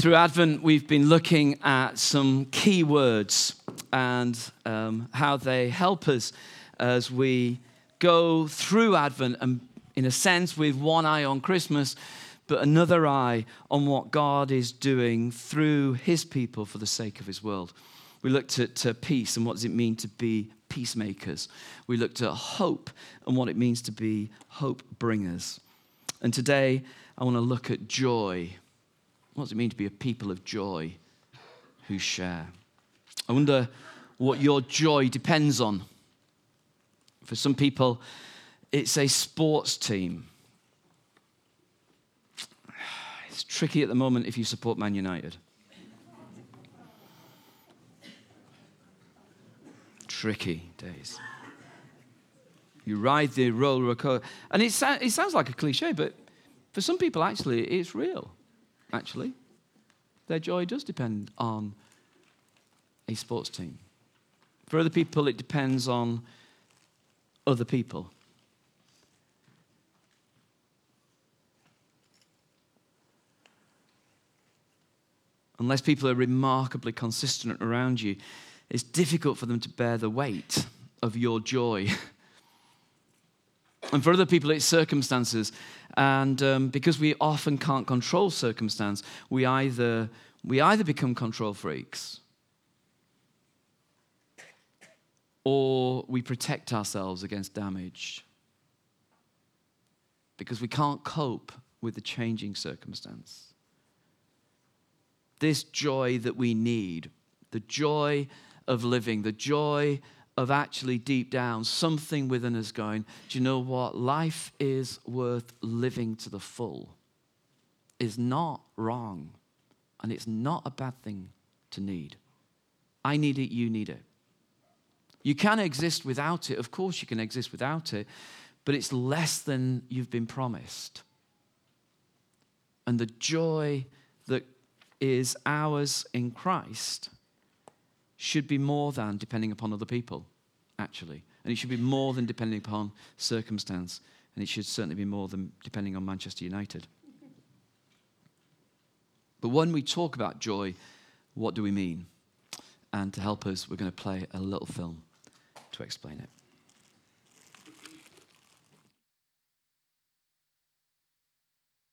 Through Advent, we've been looking at some key words and um, how they help us as we go through Advent and, in a sense, with one eye on Christmas, but another eye on what God is doing through his people for the sake of his world. We looked at uh, peace and what does it mean to be peacemakers. We looked at hope and what it means to be hope bringers. And today, I want to look at joy what does it mean to be a people of joy who share? I wonder what your joy depends on. For some people, it's a sports team. It's tricky at the moment if you support Man United. Tricky days. You ride the roller coaster. And it, it sounds like a cliche, but for some people, actually, it's real actually. Their joy does depend on a sports team. For other people, it depends on other people. Unless people are remarkably consistent around you, it's difficult for them to bear the weight of your joy. and for other people, it's circumstances. And um, because we often can't control circumstance, we either, we either become control freaks or we protect ourselves against damage because we can't cope with the changing circumstance. This joy that we need, the joy of living, the joy of actually deep down something within us going, do you know what? Life is worth living to the full, is not wrong. And it's not a bad thing to need. I need it, you need it. You can exist without it. Of course, you can exist without it, but it's less than you've been promised. And the joy that is ours in Christ should be more than depending upon other people, actually. And it should be more than depending upon circumstance. And it should certainly be more than depending on Manchester United. But when we talk about joy, what do we mean? And to help us, we're going to play a little film to explain it.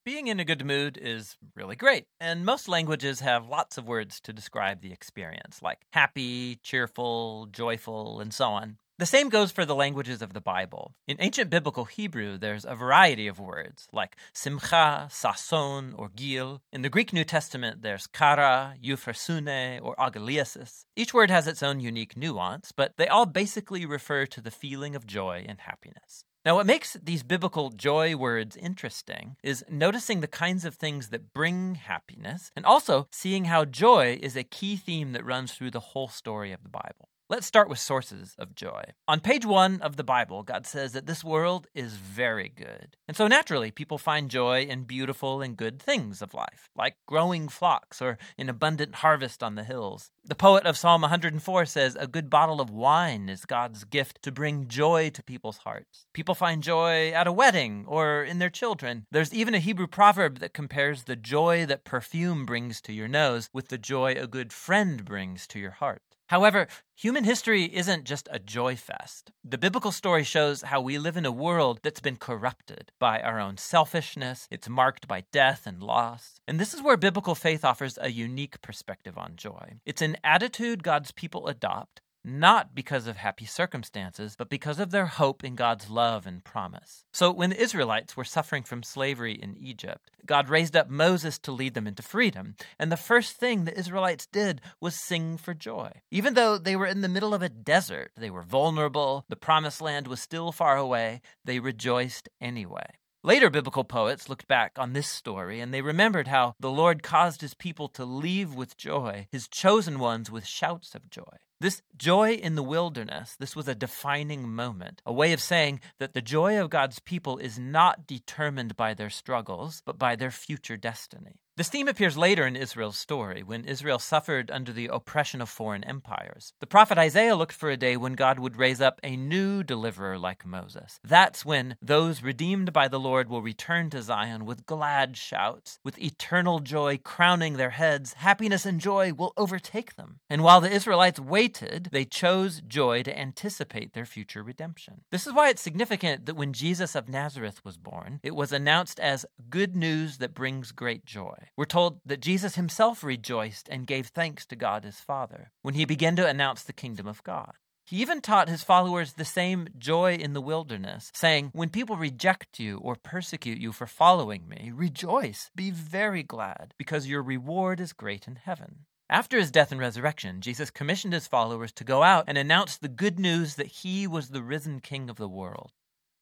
Being in a good mood is really great, and most languages have lots of words to describe the experience, like happy, cheerful, joyful, and so on. The same goes for the languages of the Bible. In ancient biblical Hebrew, there's a variety of words, like simcha, sason, or gil. In the Greek New Testament, there's chara, euphrosyne, or agalliasis. Each word has its own unique nuance, but they all basically refer to the feeling of joy and happiness. Now, what makes these biblical joy words interesting is noticing the kinds of things that bring happiness and also seeing how joy is a key theme that runs through the whole story of the Bible. Let's start with sources of joy. On page one of the Bible, God says that this world is very good. And so naturally, people find joy in beautiful and good things of life, like growing flocks or an abundant harvest on the hills. The poet of Psalm 104 says, A good bottle of wine is God's gift to bring joy to people's hearts. People find joy at a wedding or in their children. There's even a Hebrew proverb that compares the joy that perfume brings to your nose with the joy a good friend brings to your heart. However, human history isn't just a joy fest. The biblical story shows how we live in a world that's been corrupted by our own selfishness, it's marked by death and loss. And this is where biblical faith offers a unique perspective on joy. It's an attitude God's people adopt not because of happy circumstances, but because of their hope in God's love and promise. So, when the Israelites were suffering from slavery in Egypt, God raised up Moses to lead them into freedom. And the first thing the Israelites did was sing for joy. Even though they were in the middle of a desert, they were vulnerable, the promised land was still far away, they rejoiced anyway. Later biblical poets looked back on this story and they remembered how the Lord caused his people to leave with joy, his chosen ones with shouts of joy. This joy in the wilderness, this was a defining moment, a way of saying that the joy of God's people is not determined by their struggles, but by their future destiny. This theme appears later in Israel's story, when Israel suffered under the oppression of foreign empires. The prophet Isaiah looked for a day when God would raise up a new deliverer like Moses. That's when those redeemed by the Lord will return to Zion with glad shouts, with eternal joy crowning their heads. Happiness and joy will overtake them. And while the Israelites waited, they chose joy to anticipate their future redemption. This is why it's significant that when Jesus of Nazareth was born, it was announced as good news that brings great joy. We're told that Jesus himself rejoiced and gave thanks to God his Father when he began to announce the kingdom of God. He even taught his followers the same joy in the wilderness, saying, When people reject you or persecute you for following me, rejoice, be very glad, because your reward is great in heaven. After his death and resurrection, Jesus commissioned his followers to go out and announce the good news that he was the risen king of the world.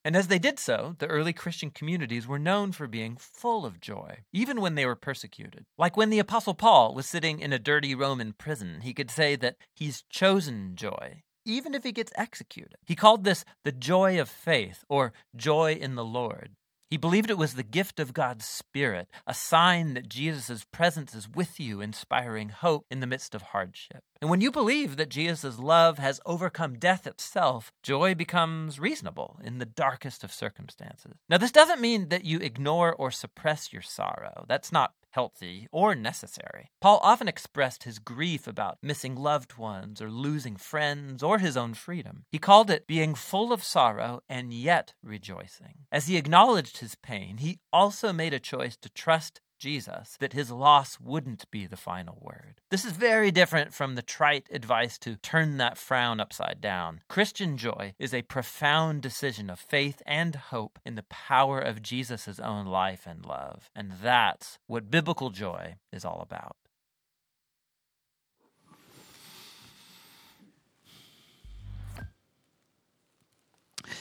And as they did so, the early Christian communities were known for being full of joy, even when they were persecuted. Like when the Apostle Paul was sitting in a dirty Roman prison, he could say that he's chosen joy, even if he gets executed. He called this the joy of faith, or joy in the Lord. He believed it was the gift of God's Spirit, a sign that Jesus' presence is with you, inspiring hope in the midst of hardship. And when you believe that Jesus' love has overcome death itself, joy becomes reasonable in the darkest of circumstances. Now, this doesn't mean that you ignore or suppress your sorrow. That's not healthy, or necessary. Paul often expressed his grief about missing loved ones or losing friends or his own freedom. He called it being full of sorrow and yet rejoicing. As he acknowledged his pain, he also made a choice to trust Jesus that his loss wouldn't be the final word. This is very different from the trite advice to turn that frown upside down. Christian joy is a profound decision of faith and hope in the power of Jesus' own life and love. And that's what biblical joy is all about.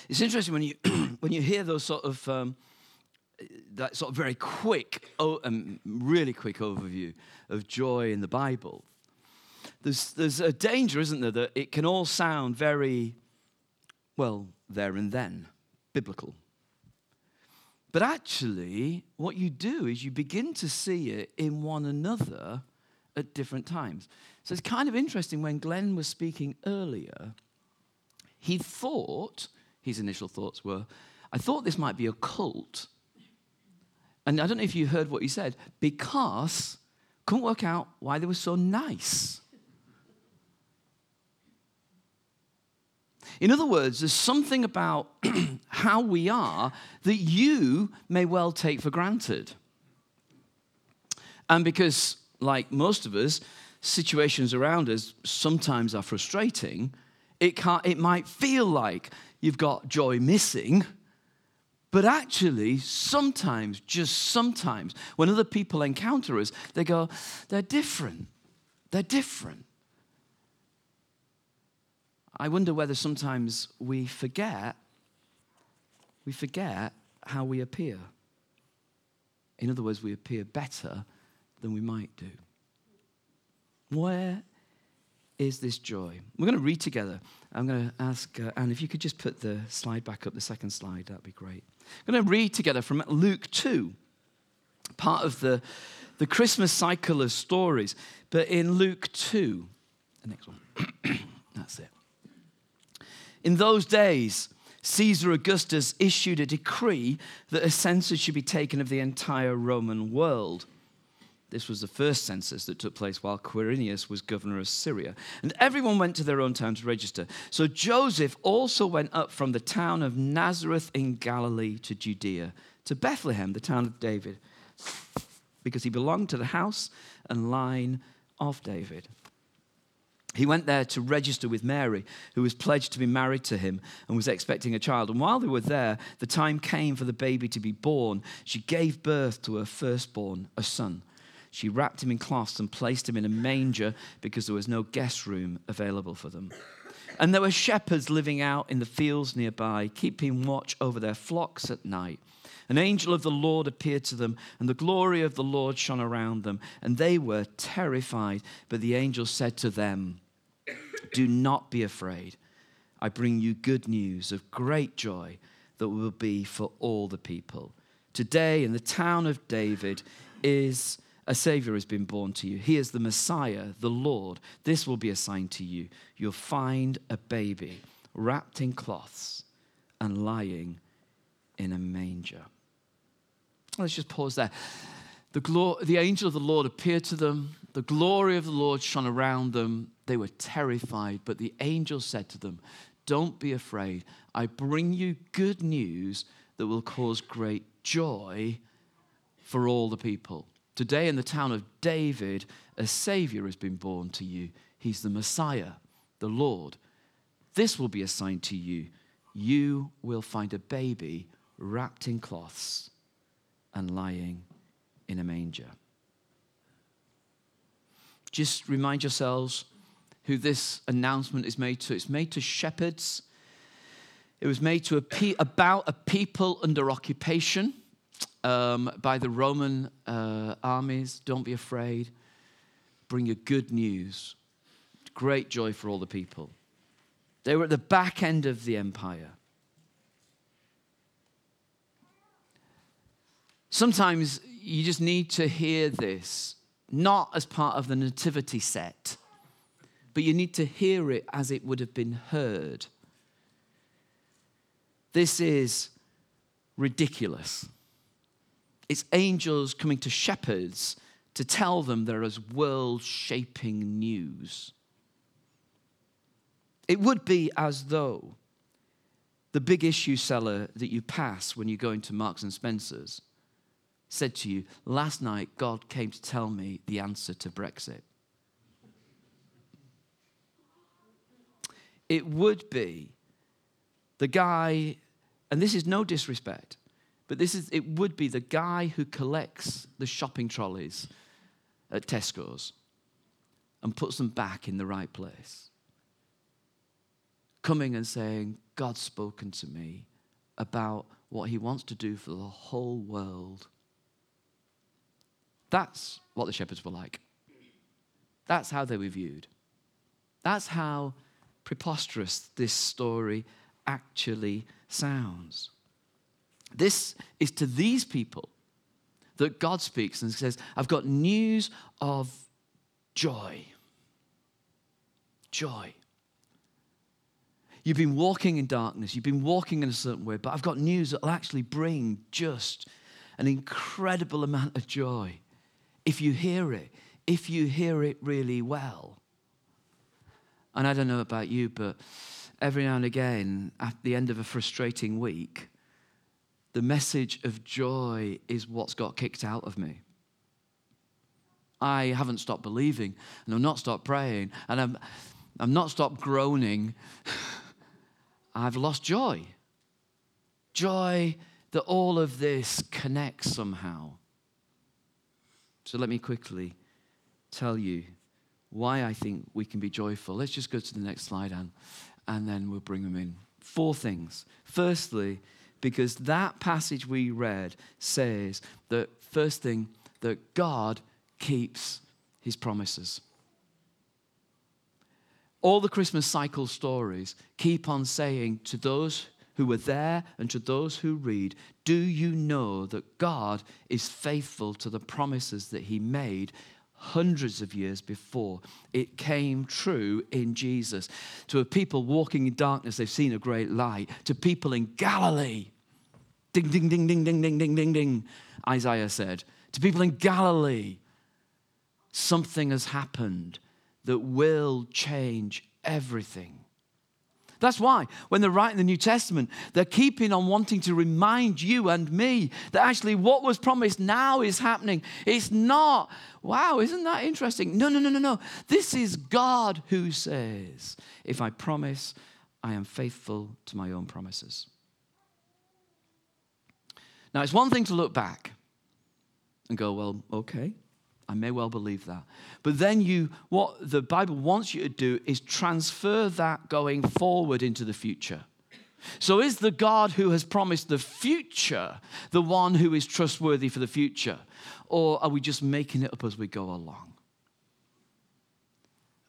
It's interesting when you when you hear those sort of um, that sort of very quick, oh, um, really quick overview of joy in the Bible, there's, there's a danger, isn't there, that it can all sound very, well, there and then, biblical. But actually, what you do is you begin to see it in one another at different times. So it's kind of interesting when Glenn was speaking earlier, he thought, his initial thoughts were, I thought this might be a cult and I don't know if you heard what he said, because couldn't work out why they were so nice. In other words, there's something about how we are that you may well take for granted. And because, like most of us, situations around us sometimes are frustrating, it, can't, it might feel like you've got joy missing but actually, sometimes, just sometimes, when other people encounter us, they go, they're different. They're different. I wonder whether sometimes we forget, we forget how we appear. In other words, we appear better than we might do. Where is this joy? We're going to read together. I'm going to ask uh, Anne if you could just put the slide back up, the second slide, that'd be great. I'm going to read together from Luke 2, part of the, the Christmas cycle of stories. But in Luke 2, the next one, that's it. In those days, Caesar Augustus issued a decree that a census should be taken of the entire Roman world. This was the first census that took place while Quirinius was governor of Syria. And everyone went to their own town to register. So Joseph also went up from the town of Nazareth in Galilee to Judea, to Bethlehem, the town of David, because he belonged to the house and line of David. He went there to register with Mary, who was pledged to be married to him and was expecting a child. And while they were there, the time came for the baby to be born. She gave birth to her firstborn, a son. She wrapped him in cloths and placed him in a manger because there was no guest room available for them. And there were shepherds living out in the fields nearby, keeping watch over their flocks at night. An angel of the Lord appeared to them, and the glory of the Lord shone around them, and they were terrified. But the angel said to them, Do not be afraid. I bring you good news of great joy that will be for all the people. Today, in the town of David, is a Savior has been born to you. He is the Messiah, the Lord. This will be a sign to you. You'll find a baby wrapped in cloths and lying in a manger. Let's just pause there. The, glo- the angel of the Lord appeared to them. The glory of the Lord shone around them. They were terrified, but the angel said to them, Don't be afraid. I bring you good news that will cause great joy for all the people. Today, in the town of David, a Savior has been born to you. He's the Messiah, the Lord. This will be a sign to you. You will find a baby wrapped in cloths and lying in a manger. Just remind yourselves who this announcement is made to. It's made to shepherds. It was made to a pe- about a people under occupation um, by the Roman uh, armies. Don't be afraid. Bring you good news. Great joy for all the people. They were at the back end of the empire. Sometimes you just need to hear this, not as part of the nativity set, but you need to hear it as it would have been heard. This is ridiculous. It's angels coming to shepherds to tell them there is world shaping news. It would be as though the big issue seller that you pass when you go into Marks and Spencer's said to you, Last night God came to tell me the answer to Brexit. It would be the guy, and this is no disrespect, but this is, it would be the guy who collects the shopping trolleys at Tesco's and puts them back in the right place. Coming and saying, God's spoken to me about what he wants to do for the whole world. That's what the shepherds were like. That's how they were viewed. That's how preposterous this story actually sounds. This is to these people that God speaks and says, I've got news of joy. Joy. You've been walking in darkness, you've been walking in a certain way, but I've got news that will actually bring just an incredible amount of joy if you hear it, if you hear it really well. And I don't know about you, but every now and again, at the end of a frustrating week, the message of joy is what's got kicked out of me. I haven't stopped believing, and I've not stopped praying, and I'm, I'm not stopped groaning. I've lost joy. Joy that all of this connects somehow. So let me quickly tell you why I think we can be joyful. Let's just go to the next slide, Anne, and then we'll bring them in. Four things. Firstly, because that passage we read says that, first thing, that God keeps his promises. All the Christmas cycle stories keep on saying to those who were there and to those who read, Do you know that God is faithful to the promises that he made hundreds of years before. It came true in Jesus. To a people walking in darkness, they've seen a great light. To people in Galilee, ding, ding, ding, ding, ding, ding, ding, ding, ding, Isaiah said. To people in Galilee, something has happened that will change everything. That's why, when they're writing the New Testament, they're keeping on wanting to remind you and me that actually what was promised now is happening. It's not, wow, isn't that interesting? No, no, no, no, no. This is God who says, if I promise, I am faithful to my own promises. Now, it's one thing to look back and go, well, okay, I may well believe that. But then you, what the Bible wants you to do is transfer that going forward into the future. So is the God who has promised the future the one who is trustworthy for the future? Or are we just making it up as we go along?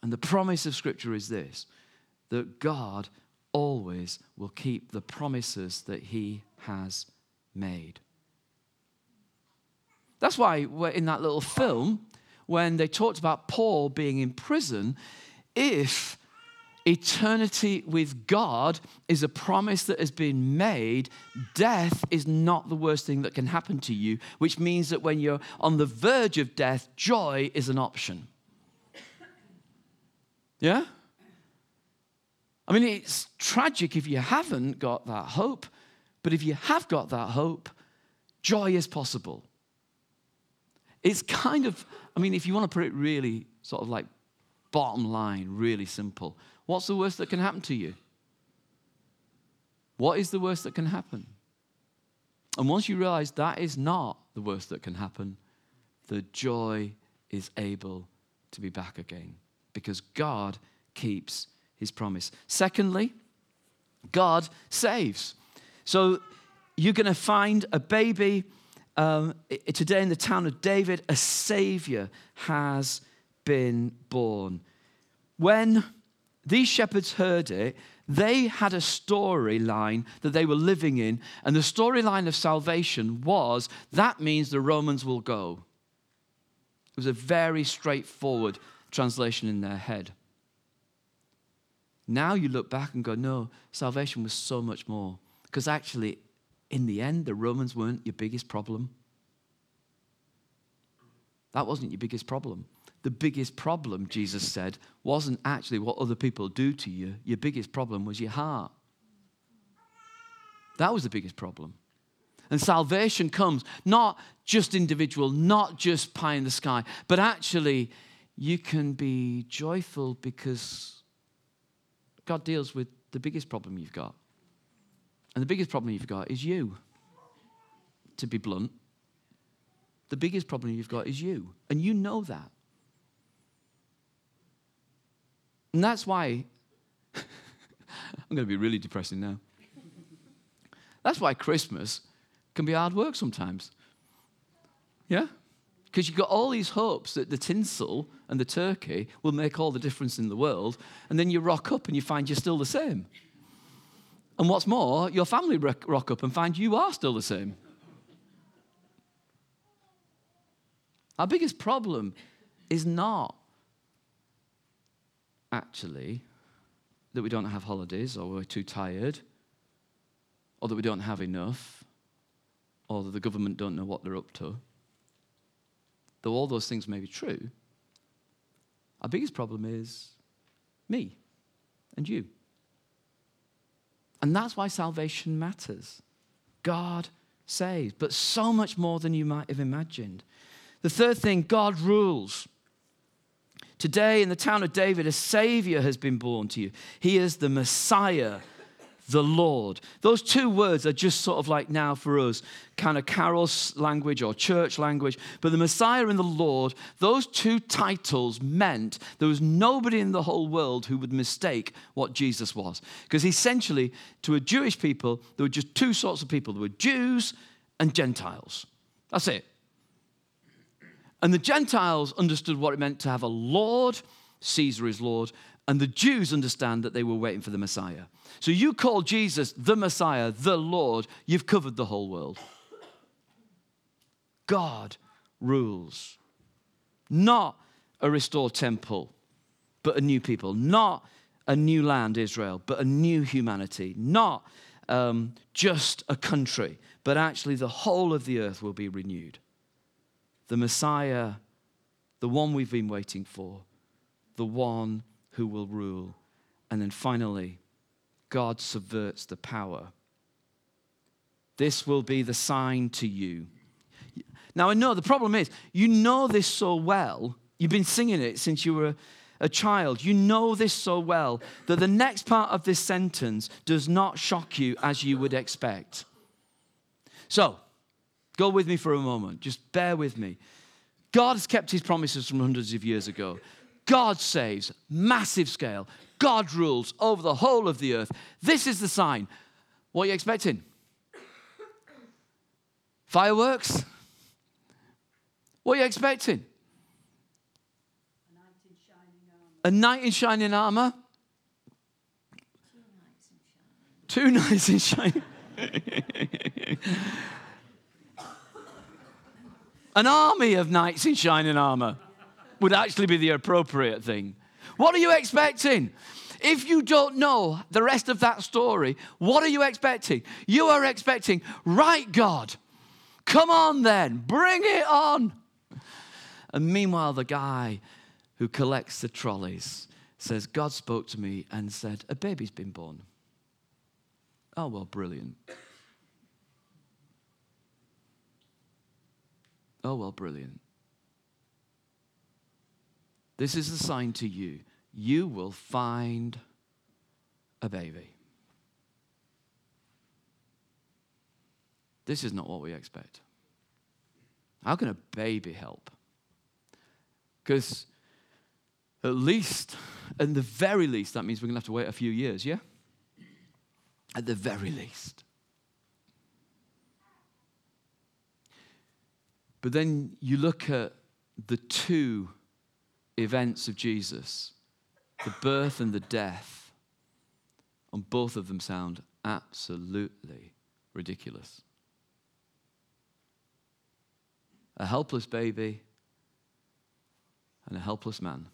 And the promise of Scripture is this that God always will keep the promises that He has made. That's why we're in that little film, when they talked about Paul being in prison, if eternity with God is a promise that has been made, death is not the worst thing that can happen to you, which means that when you're on the verge of death, joy is an option. Yeah? I mean, it's tragic if you haven't got that hope, but if you have got that hope, joy is possible. It's kind of, I mean, if you want to put it really sort of like bottom line, really simple, what's the worst that can happen to you? What is the worst that can happen? And once you realize that is not the worst that can happen, the joy is able to be back again because God keeps his promise. Secondly, God saves. So you're going to find a baby um, today in the town of David, a savior has been born. When these shepherds heard it, they had a storyline that they were living in, and the storyline of salvation was that means the Romans will go. It was a very straightforward translation in their head. Now you look back and go, no, salvation was so much more. Because actually, in the end, the Romans weren't your biggest problem. That wasn't your biggest problem. The biggest problem, Jesus said, wasn't actually what other people do to you. Your biggest problem was your heart. That was the biggest problem. And salvation comes not just individual, not just pie in the sky, but actually you can be joyful because God deals with the biggest problem you've got. And the biggest problem you've got is you. To be blunt, the biggest problem you've got is you. And you know that. And that's why, I'm going to be really depressing now. That's why Christmas can be hard work sometimes. Yeah? Because you've got all these hopes that the tinsel and the turkey will make all the difference in the world, and then you rock up and you find you're still the same. And what's more, your family rock up and find you are still the same. Our biggest problem is not actually that we don't have holidays or we're too tired or that we don't have enough or that the government don't know what they're up to. Though all those things may be true, our biggest problem is me and you. And that's why salvation matters. God saves, but so much more than you might have imagined. The third thing, God rules. Today in the town of David, a Savior has been born to you. He is the Messiah the Lord. Those two words are just sort of like now for us, kind of carols language or church language. But the Messiah and the Lord, those two titles meant there was nobody in the whole world who would mistake what Jesus was. Because essentially, to a Jewish people, there were just two sorts of people there were Jews and Gentiles. That's it. And the Gentiles understood what it meant to have a Lord, Caesar is Lord, and the Jews understand that they were waiting for the Messiah. So you call Jesus the Messiah, the Lord, you've covered the whole world. God rules. Not a restored temple, but a new people. Not a new land, Israel, but a new humanity. Not um, just a country, but actually the whole of the earth will be renewed. The Messiah, the one we've been waiting for, the one who will rule. And then finally, God subverts the power. This will be the sign to you. Now, I know the problem is, you know this so well. You've been singing it since you were a child. You know this so well that the next part of this sentence does not shock you as you would expect. So, go with me for a moment. Just bear with me. God has kept his promises from hundreds of years ago. God saves, massive scale. God rules over the whole of the earth. This is the sign. What are you expecting? Fireworks? What are you expecting? A knight in shining armor? Two knights in shining. An army of knights in shining armor would actually be the appropriate thing. What are you expecting? If you don't know the rest of that story, what are you expecting? You are expecting, right, God, come on then, bring it on. And meanwhile, the guy who collects the trolleys says, God spoke to me and said, A baby's been born. Oh, well, brilliant. Oh, well, brilliant. This is a sign to you. You will find a baby. This is not what we expect. How can a baby help? Because at least, at the very least, that means we're going to have to wait a few years, yeah? At the very least. But then you look at the two events of Jesus the birth and the death, and both of them sound absolutely ridiculous. A helpless baby and a helpless man.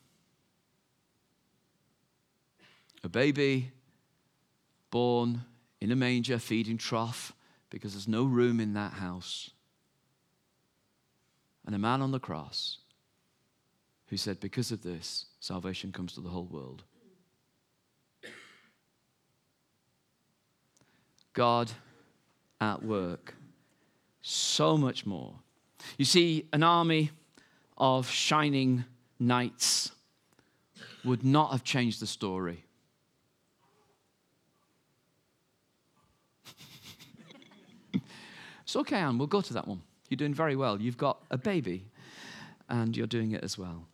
A baby born in a manger, feeding trough, because there's no room in that house. And a man on the cross who said, Because of this, salvation comes to the whole world. God at work, so much more. You see, an army of shining knights would not have changed the story. it's okay, Anne, we'll go to that one. You're doing very well. You've got a baby, and you're doing it as well.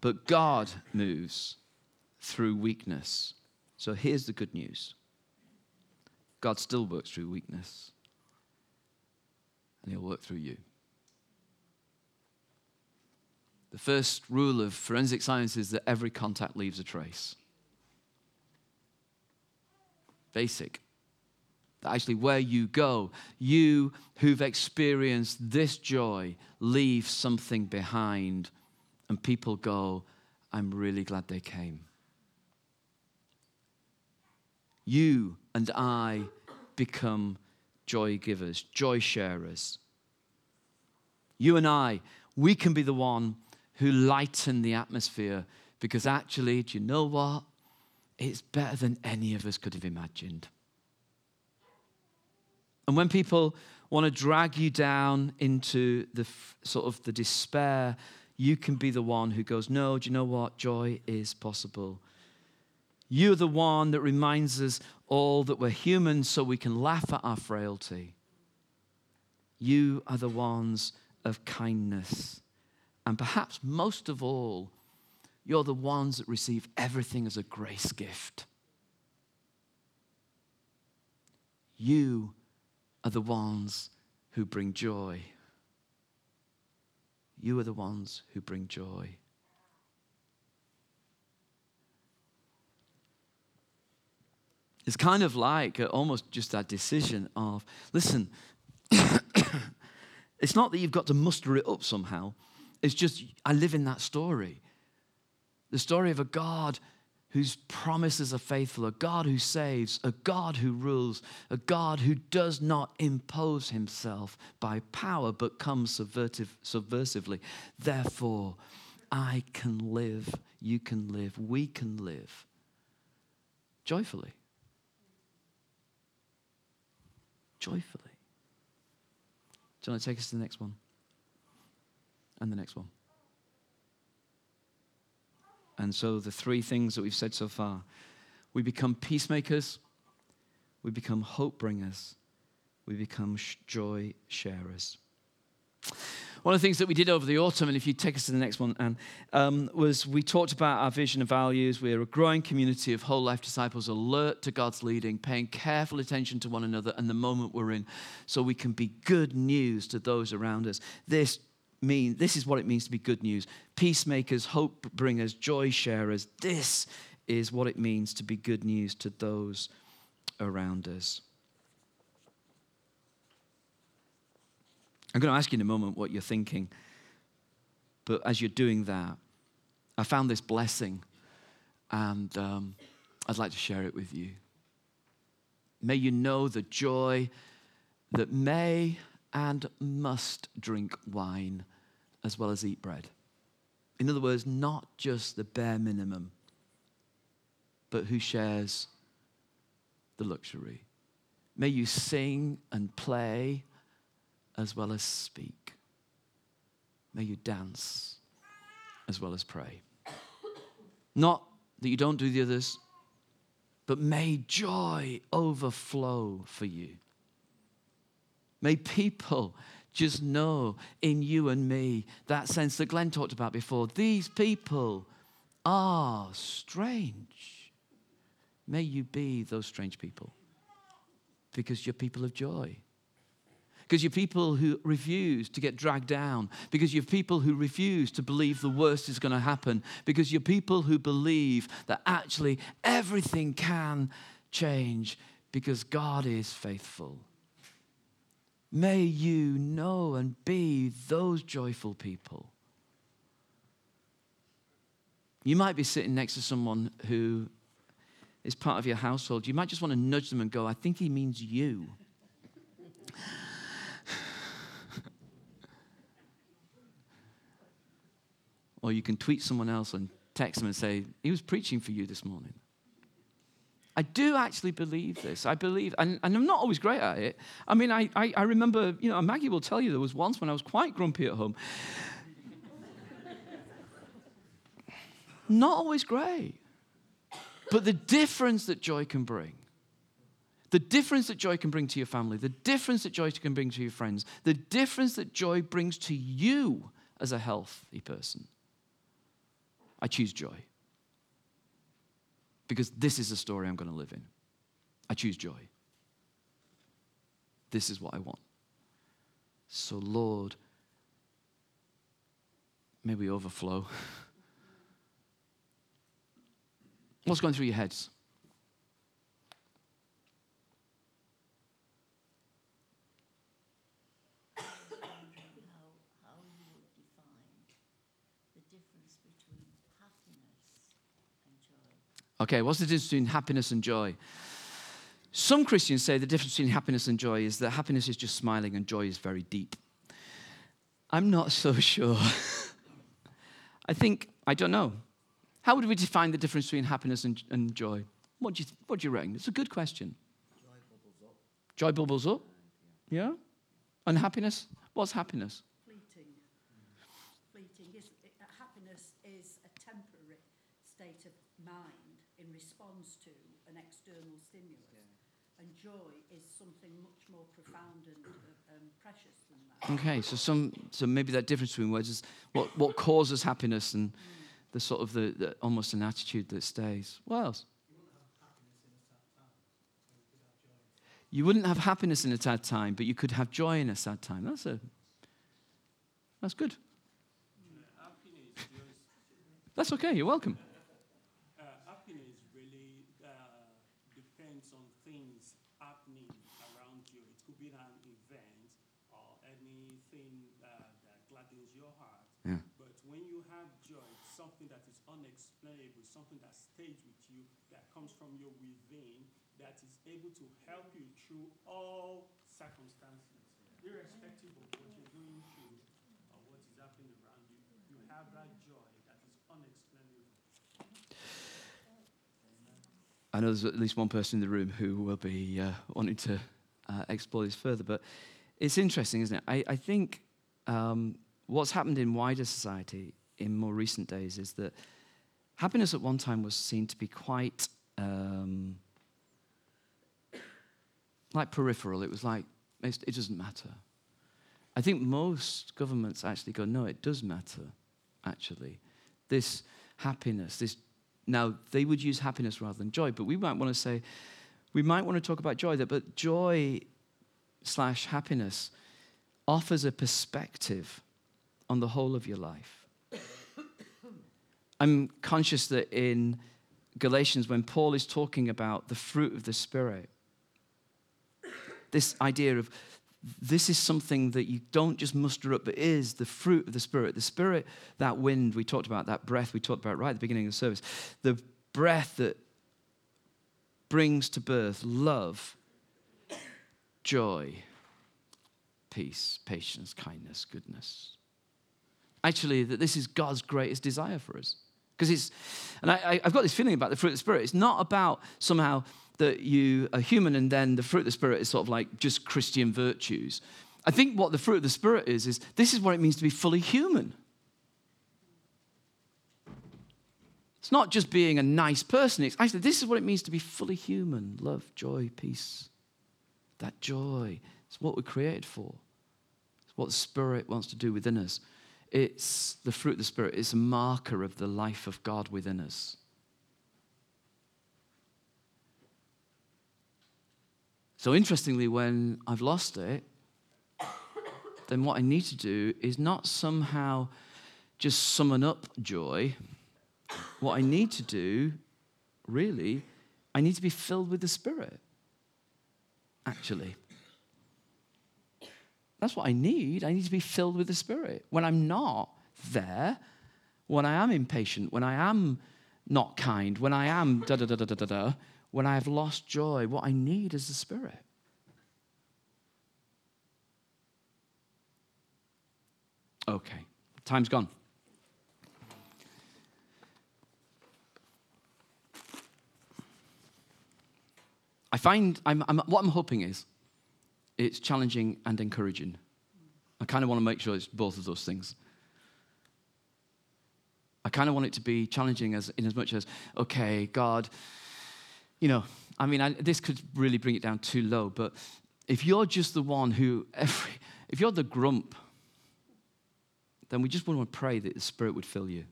But God moves through weakness. So here's the good news God still works through weakness, and He'll work through you. The first rule of forensic science is that every contact leaves a trace. Basic. That actually, where you go, you who've experienced this joy leave something behind and people go, I'm really glad they came. You and I become joy givers, joy sharers. You and I, we can be the one who lighten the atmosphere because actually, do you know what? It's better than any of us could have imagined. And when people want to drag you down into the sort of the despair you can be the one who goes, No, do you know what? Joy is possible. You're the one that reminds us all that we're human so we can laugh at our frailty. You are the ones of kindness. And perhaps most of all, you're the ones that receive everything as a grace gift. You are the ones who bring joy. You are the ones who bring joy. It's kind of like uh, almost just that decision of listen, it's not that you've got to muster it up somehow. It's just, I live in that story. The story of a God whose promises are faithful, a God who saves, a God who rules, a God who does not impose himself by power but comes subversive, subversively. Therefore, I can live, you can live, we can live joyfully. Joyfully. Do you want to take us to the next one? And the next one. And so, the three things that we've said so far we become peacemakers, we become hope bringers, we become joy sharers. One of the things that we did over the autumn, and if you take us to the next one, Anne, um, was we talked about our vision and values. We're a growing community of whole life disciples, alert to God's leading, paying careful attention to one another and the moment we're in, so we can be good news to those around us. This mean this is what it means to be good news peacemakers hope bringers joy sharers this is what it means to be good news to those around us I'm going to ask you in a moment what you're thinking. But as you're doing that, I found this blessing, and um, I'd like to share it with you. May you know the joy that may and must drink wine as well as eat bread. In other words, not just the bare minimum, but who shares the luxury. May you sing and play as well as speak. May you dance as well as pray. Not that you don't do the others, but may joy overflow for you. May people just know in you and me that sense that Glenn talked about before. These people are strange. May you be those strange people because you're people of joy. Because you're people who refuse to get dragged down. Because you're people who refuse to believe the worst is going to happen. Because you're people who believe that actually everything can change because God is faithful. May you know and be those joyful people. You might be sitting next to someone who is part of your household. You might just want to nudge them and go, I think he means you. or you can tweet someone else and text them and say, He was preaching for you this morning. I do actually believe this. I believe, and, and I'm not always great at it. I mean, I, I, I remember, you know, Maggie will tell you there was once when I was quite grumpy at home. not always great. But the difference that joy can bring, the difference that joy can bring to your family, the difference that joy can bring to your friends, the difference that joy brings to you as a healthy person. I choose joy because this is the story I'm going to live in. I choose joy. This is what I want. So, Lord, may we overflow. What's going through your heads? Okay, what's the difference between happiness and joy? Some Christians say the difference between happiness and joy is that happiness is just smiling and joy is very deep. I'm not so sure. I think, I don't know. How would we define the difference between happiness and, and joy? What do, you, what do you reckon? It's a good question. Joy bubbles up. Joy bubbles up? Yeah? And happiness? What's happiness? Fleeting. Fleeting. Is, happiness is a temporary state of mind in response to an external stimulus. Yeah. And joy is something much more profound and uh, um, precious than that. Okay, so some, so maybe that difference between words is what, what causes happiness and mm. the sort of the, the, almost an attitude that stays. What else? You wouldn't have happiness in a sad time, but you could have joy in a sad time. That's a that's good. That's okay. You're welcome. Able to help you through all circumstances, irrespective of what you're going through or what is happening around you. You have that joy that is unexplainable. I know there's at least one person in the room who will be uh, wanting to uh, explore this further, but it's interesting, isn't it? I, I think um, what's happened in wider society in more recent days is that happiness at one time was seen to be quite um, like peripheral. It was like, it doesn't matter. I think most governments actually go, no, it does matter, actually. This happiness, this, now they would use happiness rather than joy, but we might want to say, we might want to talk about joy, that, but joy slash happiness offers a perspective on the whole of your life. I'm conscious that in Galatians, when Paul is talking about the fruit of the Spirit, this idea of this is something that you don't just muster up, but is the fruit of the Spirit. The Spirit, that wind we talked about, that breath we talked about right at the beginning of the service, the breath that brings to birth love, joy, peace, patience, kindness, goodness. Actually, that this is God's greatest desire for us. Because it's, and I, have got this feeling about the fruit of the Spirit. It's not about somehow that you are human and then the fruit of the Spirit is sort of like just Christian virtues. I think what the fruit of the Spirit is, is this is what it means to be fully human. It's not just being a nice person. It's actually, this is what it means to be fully human love, joy, peace. That joy. It's what we're created for. It's what the Spirit wants to do within us. It's the fruit of the Spirit, it's a marker of the life of God within us. So, interestingly, when I've lost it, then what I need to do is not somehow just summon up joy. What I need to do, really, I need to be filled with the Spirit, actually. That's what I need. I need to be filled with the Spirit. When I'm not there, when I am impatient, when I am not kind, when I am da da da da da da da, when I have lost joy, what I need is the Spirit. Okay, time's gone. I find I'm, I'm, what I'm hoping is it's challenging and encouraging. I kind of want to make sure it's both of those things. I kind of want it to be challenging as in as much as, okay, God, you know, I mean, I, this could really bring it down too low, but if you're just the one who, every, if you're the grump, then we just want to pray that the Spirit would fill you.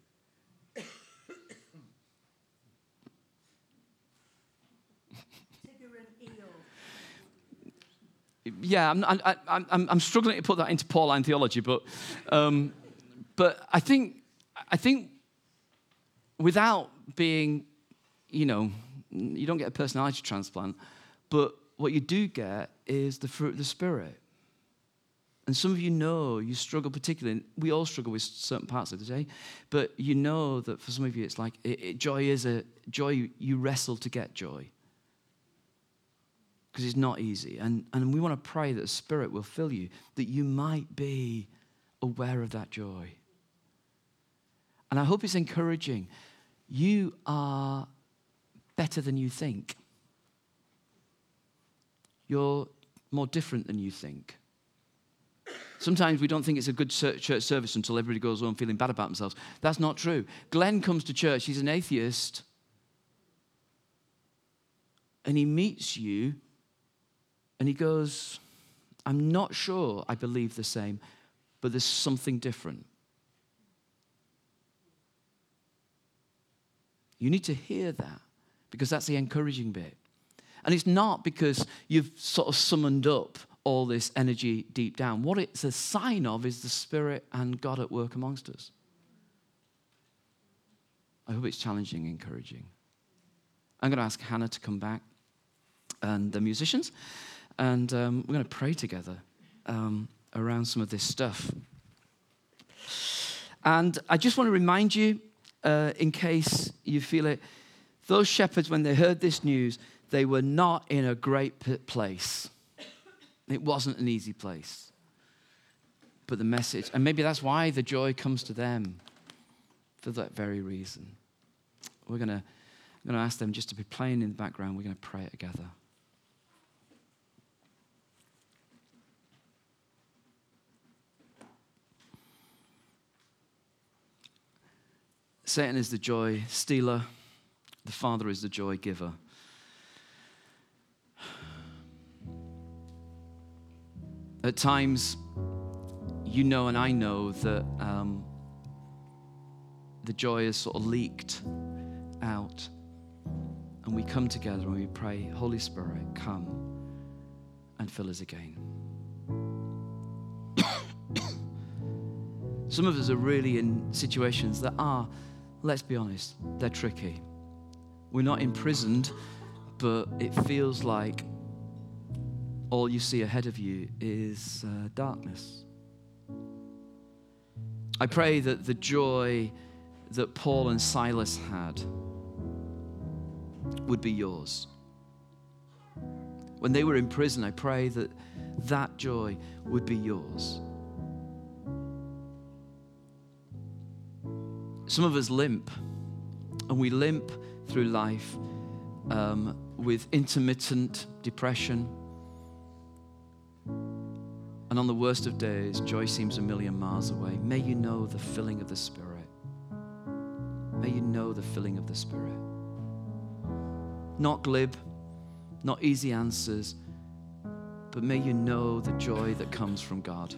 Yeah, I'm, I, I'm, I'm, struggling to put that into Pauline theology, but, um, but I think, I think without being, you know, you don't get a personality transplant, but what you do get is the fruit of the Spirit. And some of you know you struggle particularly, we all struggle with certain parts of the day, but you know that for some of you it's like it, it, joy is a joy, you wrestle to get joy. Because it's not easy. And, and we want to pray that the Spirit will fill you, that you might be aware of that joy. And I hope it's encouraging. You are better than you think. You're more different than you think. Sometimes we don't think it's a good church service until everybody goes home feeling bad about themselves. That's not true. Glenn comes to church, he's an atheist, and he meets you and he goes, I'm not sure I believe the same, but there's something different. You need to hear that because that's the encouraging bit. And it's not because you've sort of summoned up all this energy deep down. What it's a sign of is the Spirit and God at work amongst us. I hope it's challenging, encouraging. I'm going to ask Hannah to come back and the musicians, and um, we're going to pray together um, around some of this stuff. And I just want to remind you, uh, in case you feel it, those shepherds, when they heard this news, they were not in a great place. It wasn't an easy place. But the message, and maybe that's why the joy comes to them for that very reason. We're going to, ask them just to be playing in the background. We're going to pray it together. Satan is the joy stealer. The Father is the joy giver. At times, you know, and I know that um, the joy is sort of leaked out. And we come together and we pray, Holy Spirit, come and fill us again. Some of us are really in situations that are, let's be honest, they're tricky. We're not imprisoned, but it feels like all you see ahead of you is uh, darkness. I pray that the joy that Paul and Silas had would be yours. When they were in prison, I pray that that joy would be yours. Some of us limp, and we limp through life um, with intermittent depression. And on the worst of days, joy seems a million miles away. May you know the filling of the Spirit. May you know the filling of the Spirit. Not glib, not easy answers, but may you know the joy that comes from God.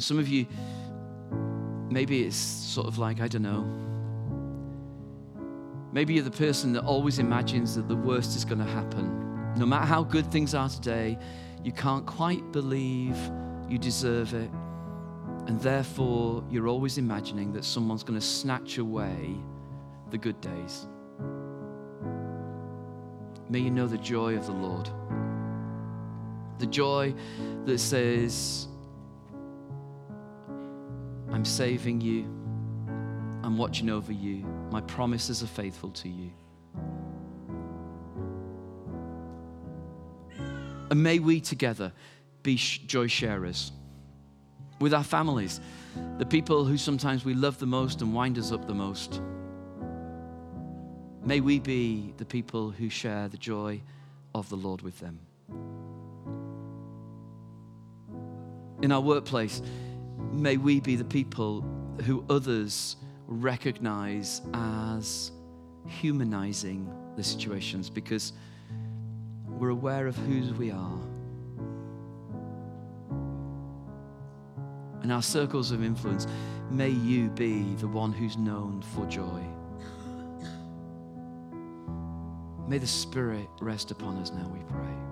And some of you, maybe it's sort of like, I don't know. Maybe you're the person that always imagines that the worst is going to happen. No matter how good things are today, you can't quite believe you deserve it. And therefore, you're always imagining that someone's going to snatch away the good days. May you know the joy of the Lord. The joy that says, I'm saving you, I'm watching over you, my promises are faithful to you. And may we together be joy sharers with our families, the people who sometimes we love the most and wind us up the most. May we be the people who share the joy of the Lord with them. In our workplace, may we be the people who others recognize as humanizing the situations because we're aware of whose we are. In our circles of influence, may you be the one who's known for joy. May the Spirit rest upon us now, we pray.